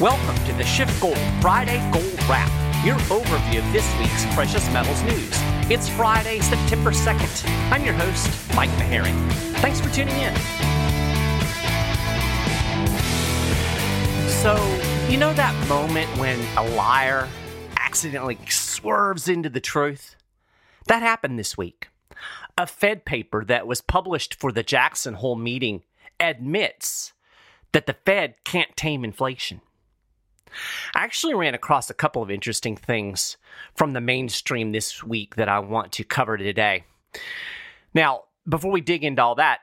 Welcome to the Schiff Gold Friday Gold Wrap, your overview of this week's precious metals news. It's Friday, September 2nd. I'm your host, Mike Maharrey. Thanks for tuning in. So, you know that moment when a liar accidentally swerves into the truth? That happened this week. A Fed paper that was published for the Jackson Hole meeting admits that the Fed can't tame inflation. I actually ran across a couple of interesting things from the mainstream this week that I want to cover today. Now, before we dig into all that,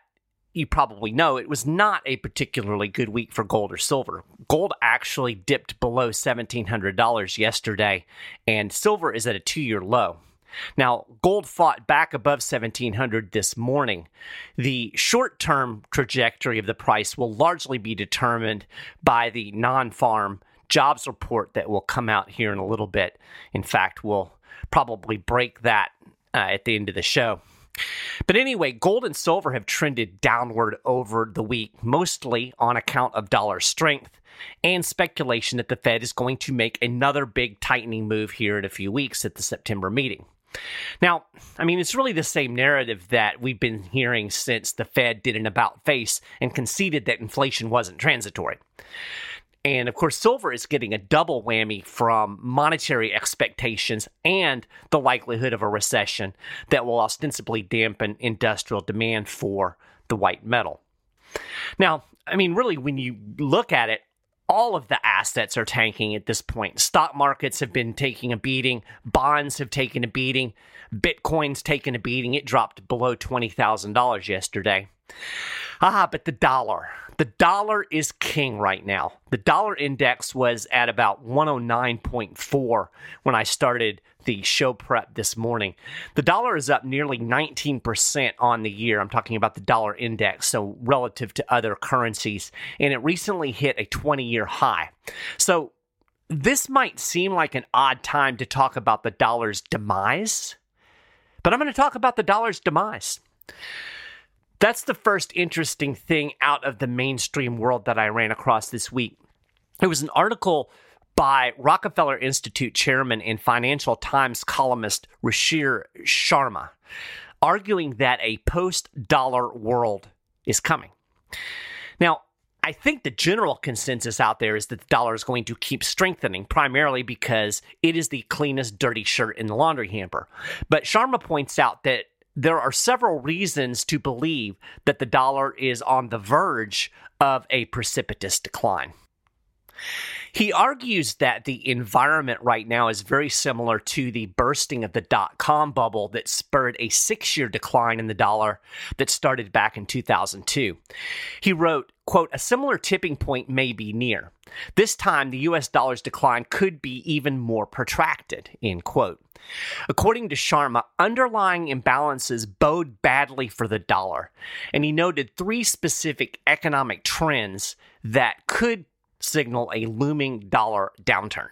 you probably know it was not a particularly good week for gold or silver. Gold actually dipped below $1,700 yesterday, and silver is at a two year low. Now, gold fought back above 1700 this morning. The short term trajectory of the price will largely be determined by the non farm jobs report that will come out here in a little bit. In fact, we'll probably break that uh, at the end of the show. But anyway, gold and silver have trended downward over the week, mostly on account of dollar strength and speculation that the Fed is going to make another big tightening move here in a few weeks at the September meeting. Now, I mean, it's really the same narrative that we've been hearing since the Fed did an about face and conceded that inflation wasn't transitory. And of course, silver is getting a double whammy from monetary expectations and the likelihood of a recession that will ostensibly dampen industrial demand for the white metal. Now, I mean, really, when you look at it, all of the assets are tanking at this point. Stock markets have been taking a beating, bonds have taken a beating, Bitcoin's taken a beating. It dropped below $20,000 yesterday. Ah, but the dollar. The dollar is king right now. The dollar index was at about 109.4 when I started the show prep this morning. The dollar is up nearly 19% on the year. I'm talking about the dollar index, so relative to other currencies. And it recently hit a 20 year high. So this might seem like an odd time to talk about the dollar's demise, but I'm going to talk about the dollar's demise. That's the first interesting thing out of the mainstream world that I ran across this week. It was an article by Rockefeller Institute chairman and Financial Times columnist Ruchir Sharma, arguing that a post dollar world is coming. Now, I think the general consensus out there is that the dollar is going to keep strengthening, primarily because it is the cleanest dirty shirt in the laundry hamper. But Sharma points out that there are several reasons to believe that the dollar is on the verge of a precipitous decline. He argues that the environment right now is very similar to the bursting of the dot com bubble that spurred a six year decline in the dollar that started back in 2002. He wrote, quote, a similar tipping point may be near. This time, the US dollar's decline could be even more protracted, end quote. According to Sharma, underlying imbalances bode badly for the dollar, and he noted three specific economic trends that could signal a looming dollar downturn.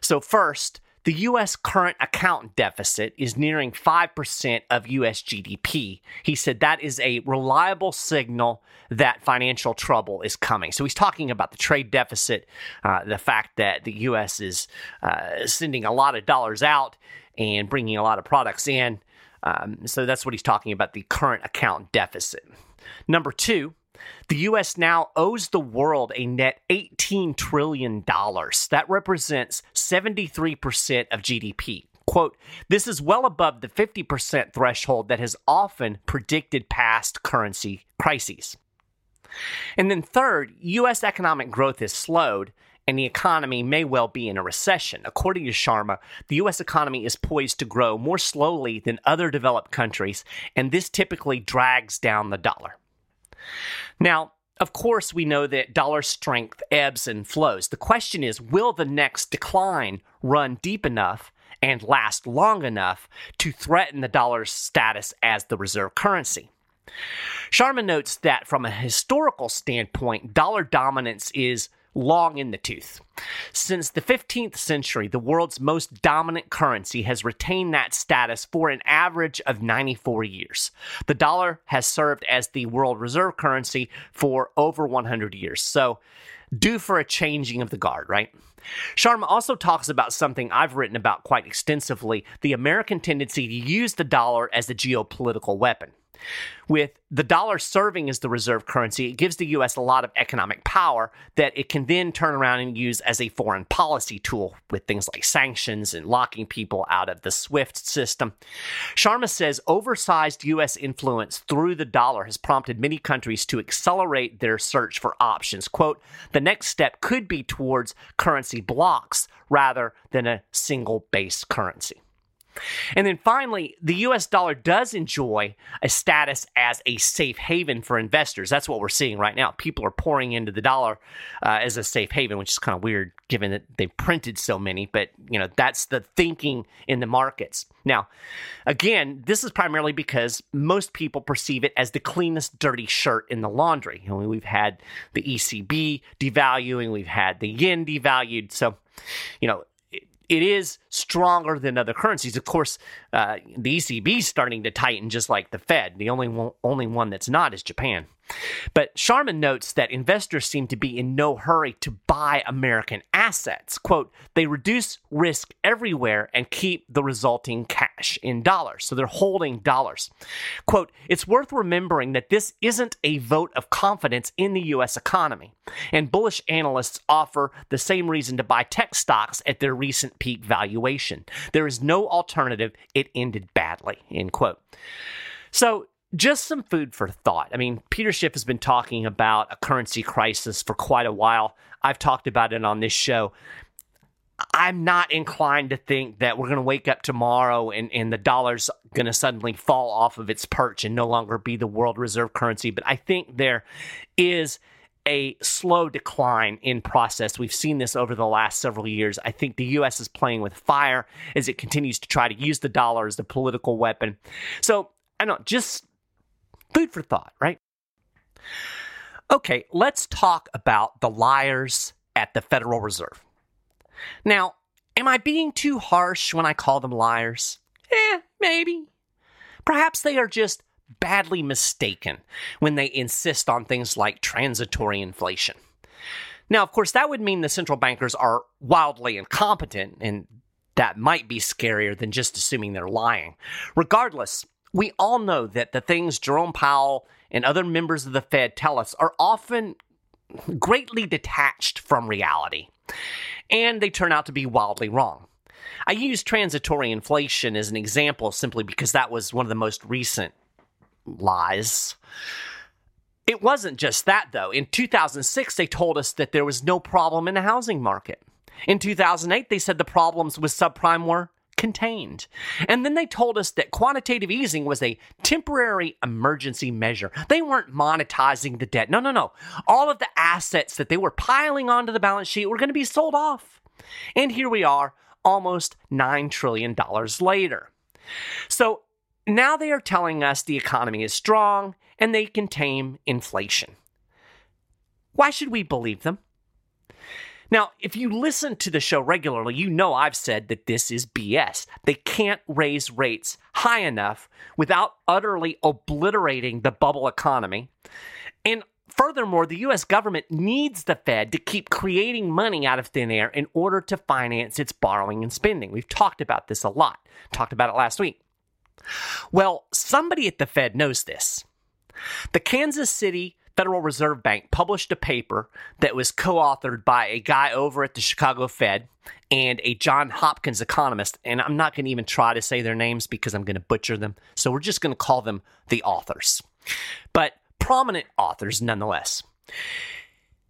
So, first, the U.S. current account deficit is nearing 5% of U.S. GDP. He said that is a reliable signal that financial trouble is coming. So he's talking about the trade deficit, uh, the fact that the U.S. is uh, sending a lot of dollars out and bringing a lot of products in. Um, so that's what he's talking about the current account deficit. Number two, the US now owes the world a net $18 trillion. That represents 73% of GDP. Quote, this is well above the 50% threshold that has often predicted past currency crises. And then, third, US economic growth has slowed, and the economy may well be in a recession. According to Sharma, the US economy is poised to grow more slowly than other developed countries, and this typically drags down the dollar. Now, of course, we know that dollar strength ebbs and flows. The question is will the next decline run deep enough and last long enough to threaten the dollar's status as the reserve currency? Sharma notes that from a historical standpoint, dollar dominance is long in the tooth. Since the 15th century, the world's most dominant currency has retained that status for an average of 94 years. The dollar has served as the world reserve currency for over 100 years. So, due for a changing of the guard, right? Sharma also talks about something I've written about quite extensively the American tendency to use the dollar as a geopolitical weapon. With the dollar serving as the reserve currency, it gives the U.S. a lot of economic power that it can then turn around and use as a foreign policy tool with things like sanctions and locking people out of the SWIFT system. Sharma says oversized U.S. influence through the dollar has prompted many countries to accelerate their search for options. Quote, the next step could be towards currency blocks rather than a single base currency. And then finally, the US dollar does enjoy a status as a safe haven for investors. That's what we're seeing right now. People are pouring into the dollar uh, as a safe haven, which is kind of weird given that they've printed so many, but you know, that's the thinking in the markets. Now, again, this is primarily because most people perceive it as the cleanest dirty shirt in the laundry. You know, we've had the ECB devaluing, we've had the yen devalued. So, you know, it is stronger than other currencies. Of course, uh, the ECB is starting to tighten just like the Fed. The only one, only one that's not is Japan. But Sharma notes that investors seem to be in no hurry to buy American assets. Quote, they reduce risk everywhere and keep the resulting cash in dollars. So they're holding dollars. Quote, it's worth remembering that this isn't a vote of confidence in the U.S. economy. And bullish analysts offer the same reason to buy tech stocks at their recent peak valuation. There is no alternative. It ended badly, end quote. So just some food for thought. I mean, Peter Schiff has been talking about a currency crisis for quite a while. I've talked about it on this show. I'm not inclined to think that we're going to wake up tomorrow and, and the dollar's going to suddenly fall off of its perch and no longer be the world reserve currency. But I think there is a slow decline in process. We've seen this over the last several years. I think the U.S. is playing with fire as it continues to try to use the dollar as a political weapon. So I don't know, just Food for thought, right? Okay, let's talk about the liars at the Federal Reserve. Now, am I being too harsh when I call them liars? Eh, maybe. Perhaps they are just badly mistaken when they insist on things like transitory inflation. Now, of course, that would mean the central bankers are wildly incompetent, and that might be scarier than just assuming they're lying. Regardless, we all know that the things Jerome Powell and other members of the Fed tell us are often greatly detached from reality, and they turn out to be wildly wrong. I use transitory inflation as an example simply because that was one of the most recent lies. It wasn't just that, though. In 2006, they told us that there was no problem in the housing market. In 2008, they said the problems with subprime were contained. And then they told us that quantitative easing was a temporary emergency measure. They weren't monetizing the debt. No, no, no. All of the assets that they were piling onto the balance sheet were going to be sold off. And here we are, almost $9 trillion later. So now they are telling us the economy is strong and they can tame inflation. Why should we believe them? Now, if you listen to the show regularly, you know I've said that this is BS. They can't raise rates high enough without utterly obliterating the bubble economy. And furthermore, the US government needs the Fed to keep creating money out of thin air in order to finance its borrowing and spending. We've talked about this a lot, talked about it last week. Well, somebody at the Fed knows this. The Kansas City Federal Reserve Bank published a paper that was co authored by a guy over at the Chicago Fed and a John Hopkins economist. And I'm not going to even try to say their names because I'm going to butcher them. So we're just going to call them the authors, but prominent authors nonetheless.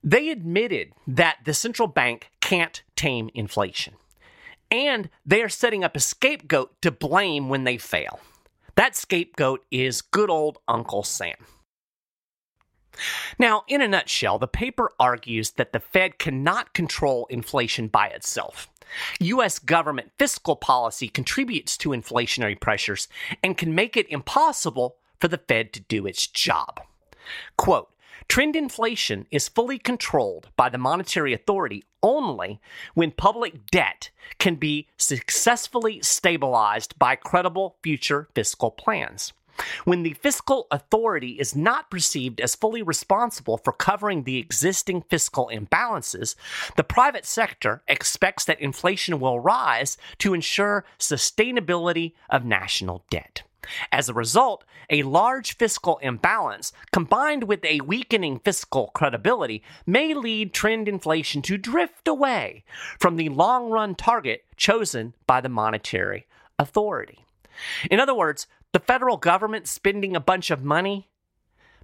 They admitted that the central bank can't tame inflation. And they are setting up a scapegoat to blame when they fail. That scapegoat is good old Uncle Sam. Now, in a nutshell, the paper argues that the Fed cannot control inflation by itself. U.S. government fiscal policy contributes to inflationary pressures and can make it impossible for the Fed to do its job. Quote, trend inflation is fully controlled by the monetary authority only when public debt can be successfully stabilized by credible future fiscal plans. When the fiscal authority is not perceived as fully responsible for covering the existing fiscal imbalances, the private sector expects that inflation will rise to ensure sustainability of national debt. As a result, a large fiscal imbalance combined with a weakening fiscal credibility may lead trend inflation to drift away from the long run target chosen by the monetary authority. In other words, the federal government spending a bunch of money,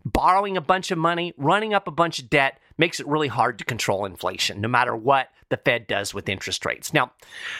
borrowing a bunch of money, running up a bunch of debt makes it really hard to control inflation, no matter what the Fed does with interest rates. Now,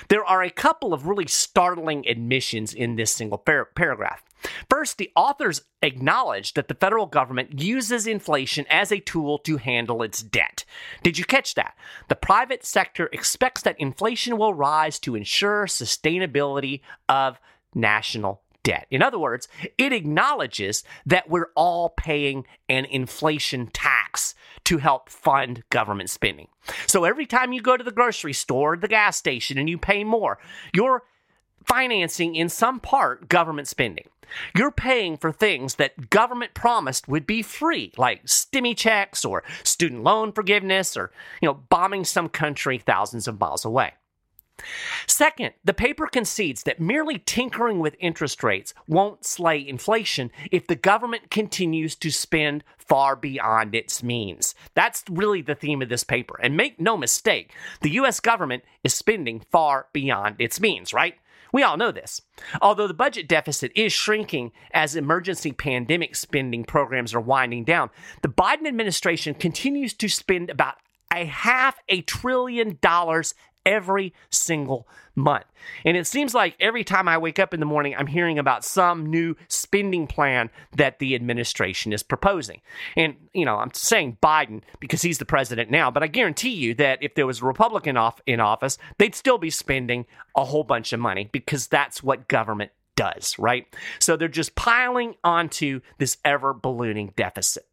there are a couple of really startling admissions in this single par- paragraph. First, the authors acknowledge that the federal government uses inflation as a tool to handle its debt. Did you catch that? The private sector expects that inflation will rise to ensure sustainability of national debt. In other words, it acknowledges that we're all paying an inflation tax to help fund government spending. So every time you go to the grocery store or the gas station and you pay more, you're financing in some part government spending. You're paying for things that government promised would be free, like stimmy checks or student loan forgiveness or, you know, bombing some country thousands of miles away. Second, the paper concedes that merely tinkering with interest rates won't slay inflation if the government continues to spend far beyond its means. That's really the theme of this paper. And make no mistake, the US government is spending far beyond its means, right? We all know this. Although the budget deficit is shrinking as emergency pandemic spending programs are winding down, the Biden administration continues to spend about a half a trillion dollars every single month. And it seems like every time I wake up in the morning, I'm hearing about some new spending plan that the administration is proposing. And, you know, I'm saying Biden because he's the president now, but I guarantee you that if there was a Republican off in office, they'd still be spending a whole bunch of money because that's what government does, right? So they're just piling onto this ever ballooning deficit.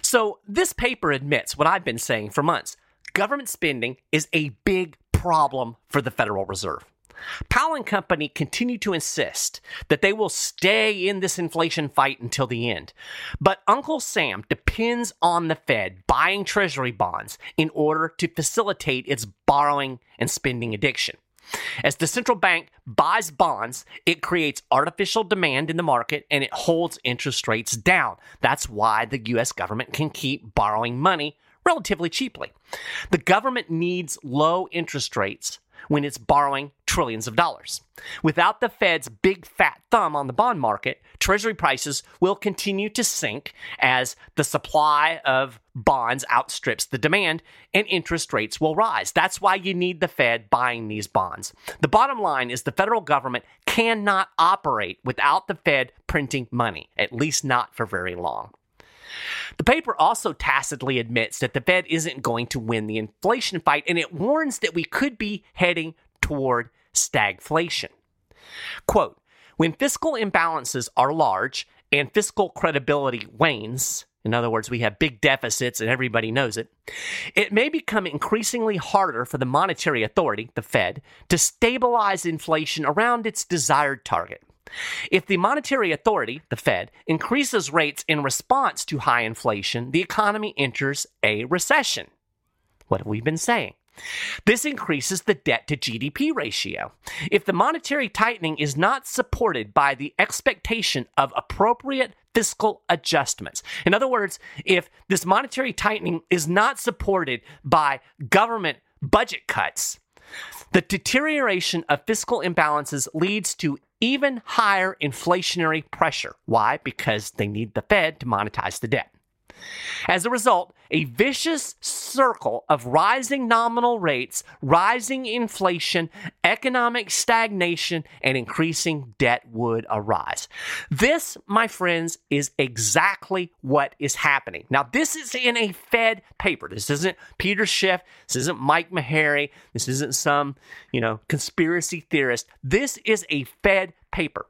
So this paper admits what I've been saying for months government spending is a big problem for the Federal Reserve. Powell and Company continue to insist that they will stay in this inflation fight until the end. But Uncle Sam depends on the Fed buying Treasury bonds in order to facilitate its borrowing and spending addiction. As the central bank buys bonds, it creates artificial demand in the market and it holds interest rates down. That's why the US government can keep borrowing money relatively cheaply. The government needs low interest rates when it's borrowing trillions of dollars. Without the Fed's big fat thumb on the bond market, Treasury prices will continue to sink as the supply of bonds outstrips the demand and interest rates will rise. That's why you need the Fed buying these bonds. The bottom line is the federal government cannot operate without the Fed printing money, at least not for very long. The paper also tacitly admits that the Fed isn't going to win the inflation fight, and it warns that we could be heading toward stagflation. Quote When fiscal imbalances are large and fiscal credibility wanes, in other words, we have big deficits and everybody knows it. It may become increasingly harder for the monetary authority, the Fed, to stabilize inflation around its desired target. If the monetary authority, the Fed, increases rates in response to high inflation, the economy enters a recession. What have we been saying? This increases the debt to GDP ratio. If the monetary tightening is not supported by the expectation of appropriate fiscal adjustments, in other words, if this monetary tightening is not supported by government budget cuts, the deterioration of fiscal imbalances leads to even higher inflationary pressure. Why? Because they need the Fed to monetize the debt. As a result, a vicious circle of rising nominal rates, rising inflation, economic stagnation, and increasing debt would arise. This, my friends, is exactly what is happening. Now, this is in a Fed paper. This isn't Peter Schiff. This isn't Mike Maharrey. This isn't some, you know, conspiracy theorist. This is a Fed paper.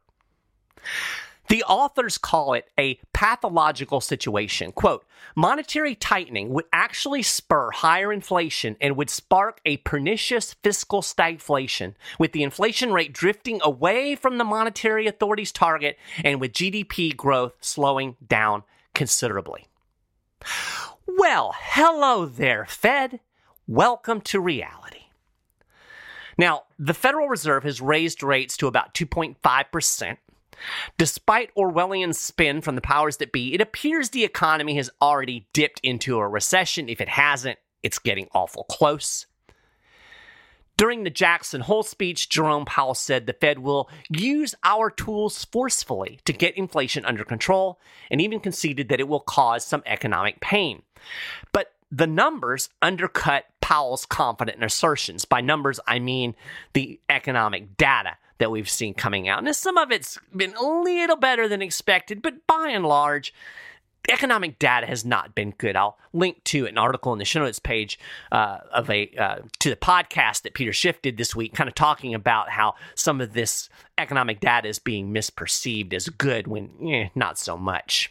The authors call it a pathological situation. Quote, monetary tightening would actually spur higher inflation and would spark a pernicious fiscal stagflation, with the inflation rate drifting away from the monetary authority's target and with GDP growth slowing down considerably. Well, hello there, Fed. Welcome to reality. Now, the Federal Reserve has raised rates to about 2.5%. Despite Orwellian spin from the powers that be, it appears the economy has already dipped into a recession. If it hasn't, it's getting awful close. During the Jackson Hole speech, Jerome Powell said the Fed will use our tools forcefully to get inflation under control and even conceded that it will cause some economic pain. But the numbers undercut Powell's confident assertions. By numbers, I mean the economic data that we've seen coming out. Now, some of it's been a little better than expected, but by and large, economic data has not been good. I'll link to an article in the show notes page uh, of a uh, to the podcast that Peter Schiff did this week, kind of talking about how some of this economic data is being misperceived as good when eh, not so much.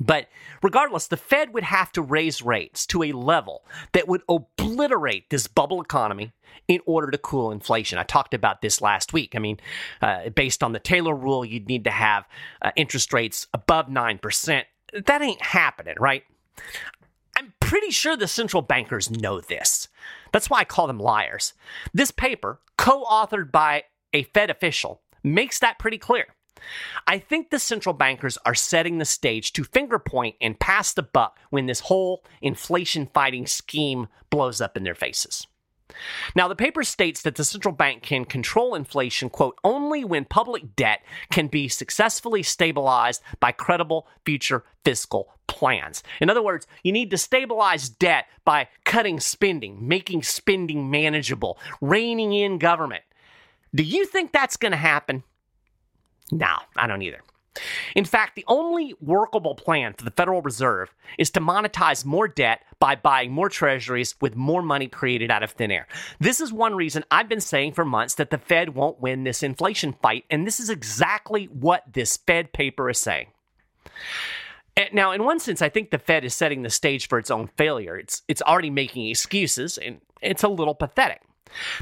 But regardless, the Fed would have to raise rates to a level that would obliterate this bubble economy in order to cool inflation. I talked about this last week. I mean, uh, based on the Taylor rule, you'd need to have uh, interest rates above 9%. That ain't happening, right? I'm pretty sure the central bankers know this. That's why I call them liars. This paper, co authored by a Fed official, makes that pretty clear. I think the central bankers are setting the stage to finger point and pass the buck when this whole inflation fighting scheme blows up in their faces. Now, the paper states that the central bank can control inflation, quote, only when public debt can be successfully stabilized by credible future fiscal plans. In other words, you need to stabilize debt by cutting spending, making spending manageable, reining in government. Do you think that's going to happen? No, I don't either. In fact, the only workable plan for the Federal Reserve is to monetize more debt by buying more treasuries with more money created out of thin air. This is one reason I've been saying for months that the Fed won't win this inflation fight, and this is exactly what this Fed paper is saying. Eh, now, in one sense, I think the Fed is setting the stage for its own failure. It's, it's already making excuses, and it's a little pathetic.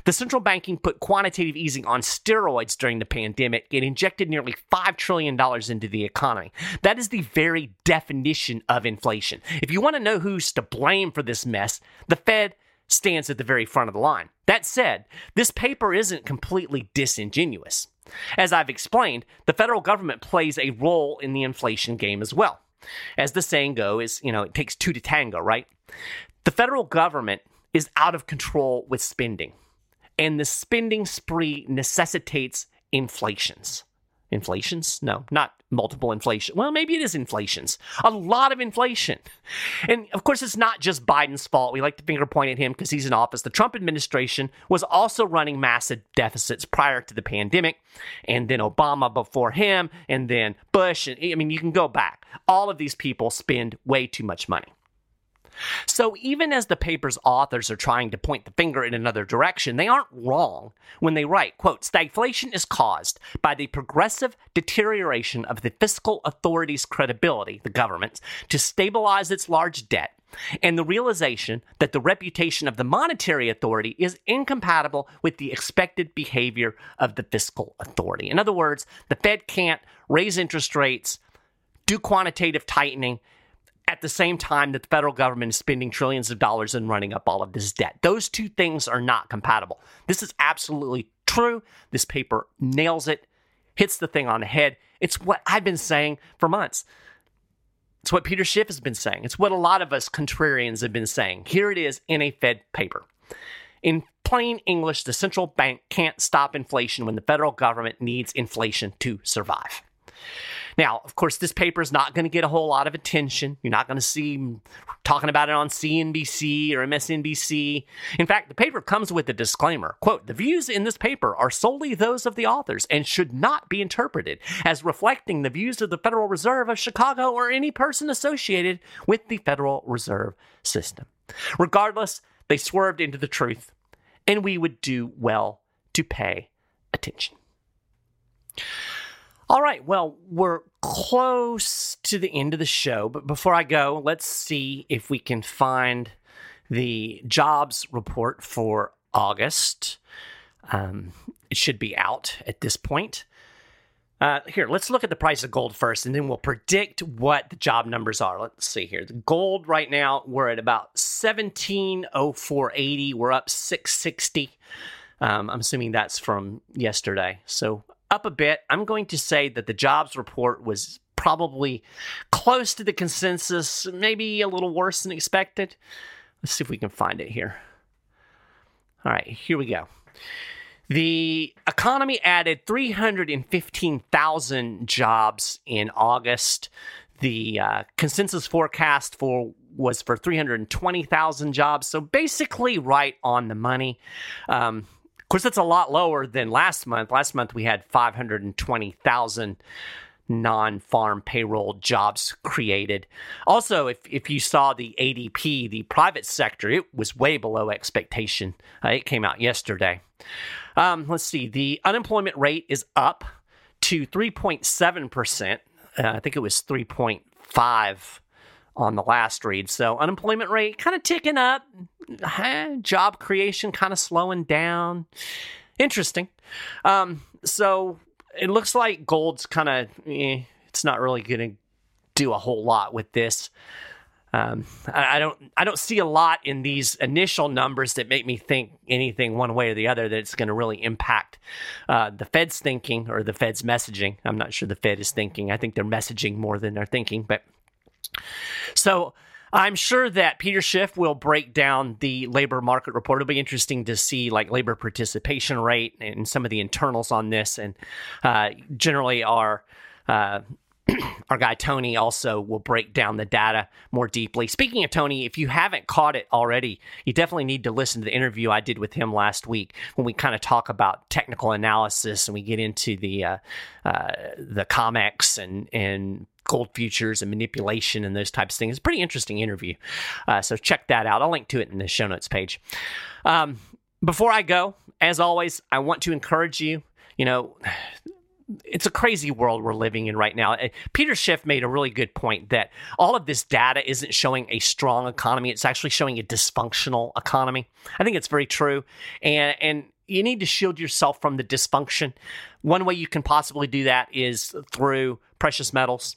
The central banking put quantitative easing on steroids during the pandemic and injected nearly $5 trillion into the economy. That is the very definition of inflation. If you want to know who's to blame for this mess, the Fed stands at the very front of the line. That said, this paper isn't completely disingenuous. As I've explained, the federal government plays a role in the inflation game as well. As the saying goes, you know, it takes two to tango, right? The federal government is out of control with spending. And the spending spree necessitates inflations. Inflations? No, not multiple inflation. Well, maybe it is inflations. A lot of inflation. And of course, it's not just Biden's fault. We like to finger point at him because he's in office. The Trump administration was also running massive deficits prior to the pandemic, and then Obama before him, and then Bush. And I mean, you can go back. All of these people spend way too much money. So even as the paper's authors are trying to point the finger in another direction, they aren't wrong when they write, quote, stagflation is caused by the progressive deterioration of the fiscal authority's credibility, the government's, to stabilize its large debt and the realization that the reputation of the monetary authority is incompatible with the expected behavior of the fiscal authority. In other words, the Fed can't raise interest rates, do quantitative tightening, at the same time that the federal government is spending trillions of dollars and running up all of this debt. Those two things are not compatible. This is absolutely true. This paper nails it, hits the thing on the head. It's what I've been saying for months. It's what Peter Schiff has been saying. It's what a lot of us contrarians have been saying. Here it is in a Fed paper. In plain English, the central bank can't stop inflation when the federal government needs inflation to survive. Now, of course, this paper is not going to get a whole lot of attention. You're not going to see talking about it on CNBC or MSNBC. In fact, the paper comes with a disclaimer. Quote, the views in this paper are solely those of the authors and should not be interpreted as reflecting the views of the Federal Reserve of Chicago or any person associated with the Federal Reserve System. Regardless, they swerved into the truth, and we would do well to pay attention. All right, well, we're close to the end of the show, but before I go, let's see if we can find the jobs report for August. Um, it should be out at this point. Uh, here, let's look at the price of gold first, and then we'll predict what the job numbers are. Let's see here. The gold right now, we're at about 170480. We're up 660. Um, I'm assuming that's from yesterday. So up a bit. I'm going to say that the jobs report was probably close to the consensus, maybe a little worse than expected. Let's see if we can find it here. All right, here we go. The economy added 315,000 jobs in August. The uh, consensus forecast for was for 320,000 jobs, so basically right on the money. Um, course, that's a lot lower than last month. Last month we had 520,000 non-farm payroll jobs created. Also, if, if you saw the ADP, the private sector, it was way below expectation. Uh, it came out yesterday. Um, let's see, the unemployment rate is up to 3.7%. Uh, I think it was 3.5 on the last read. So unemployment rate kind of ticking up, job creation kind of slowing down. Interesting. Um, so it looks like gold's kind of eh, it's not really going to do a whole lot with this. Um, I, I, don't I don't see a lot in these initial numbers that make me think anything one way or the other that it's going to really impact uh, the Fed's thinking or the Fed's messaging. I'm not sure the Fed is thinking. I think they're messaging more than they're thinking. But so I'm sure that Peter Schiff will break down the labor market report. It'll be interesting to see like labor participation rate and some of the internals on this, and uh, generally our. Uh, our guy Tony also will break down the data more deeply. Speaking of Tony, if you haven't caught it already, you definitely need to listen to the interview I did with him last week when we kind of talk about technical analysis and we get into the uh, uh, the COMEX and and gold futures and manipulation and those types of things. It's a pretty interesting interview. Uh, so check that out. I'll link to it in the show notes page. Um, before I go, as always, I want to encourage you, you know, it's a crazy world we're living in right now. Uh, Peter Schiff made a really good point that all of this data isn't showing a strong economy; it's actually showing a dysfunctional economy. I think it's very true, and and you need to shield yourself from the dysfunction. One way you can possibly do that is through precious metals.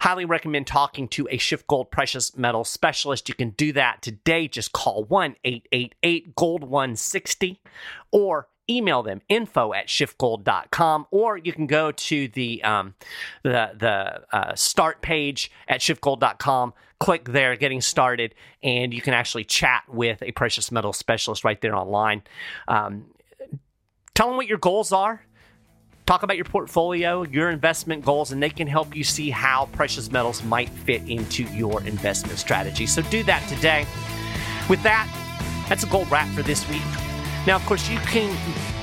Highly recommend talking to a Schiff Gold precious metal specialist. You can do that today. Just call 1 888 Gold 160 or email them info at schiffgold.com or you can go to the um, the the uh, start page at schiffgold.com click there getting started and you can actually chat with a precious metal specialist right there online. Um, tell them what your goals are. Talk about your portfolio your investment goals and they can help you see how precious metals might fit into your investment strategy. So do that today. With that that's a gold wrap for this week now, of course, you can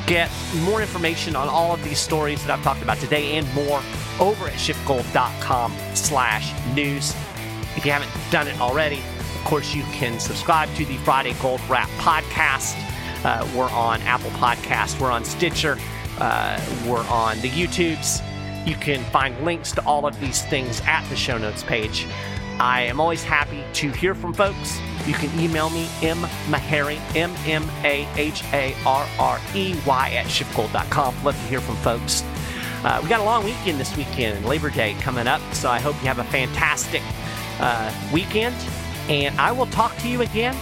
get more information on all of these stories that I've talked about today and more over at schiffgold.com slash news. If you haven't done it already, of course, you can subscribe to the Friday Gold Wrap podcast. Uh, we're on Apple Podcast. We're on Stitcher. Uh, we're on the YouTubes. You can find links to all of these things at the show notes page. I am always happy to hear from folks. You can email me, mmaharrey, M M A H A R R E Y, at schiffgold.com. Love to hear from folks. Uh, we got a long weekend this weekend, Labor Day coming up, so I hope you have a fantastic uh, weekend. And I will talk to you again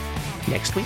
next week.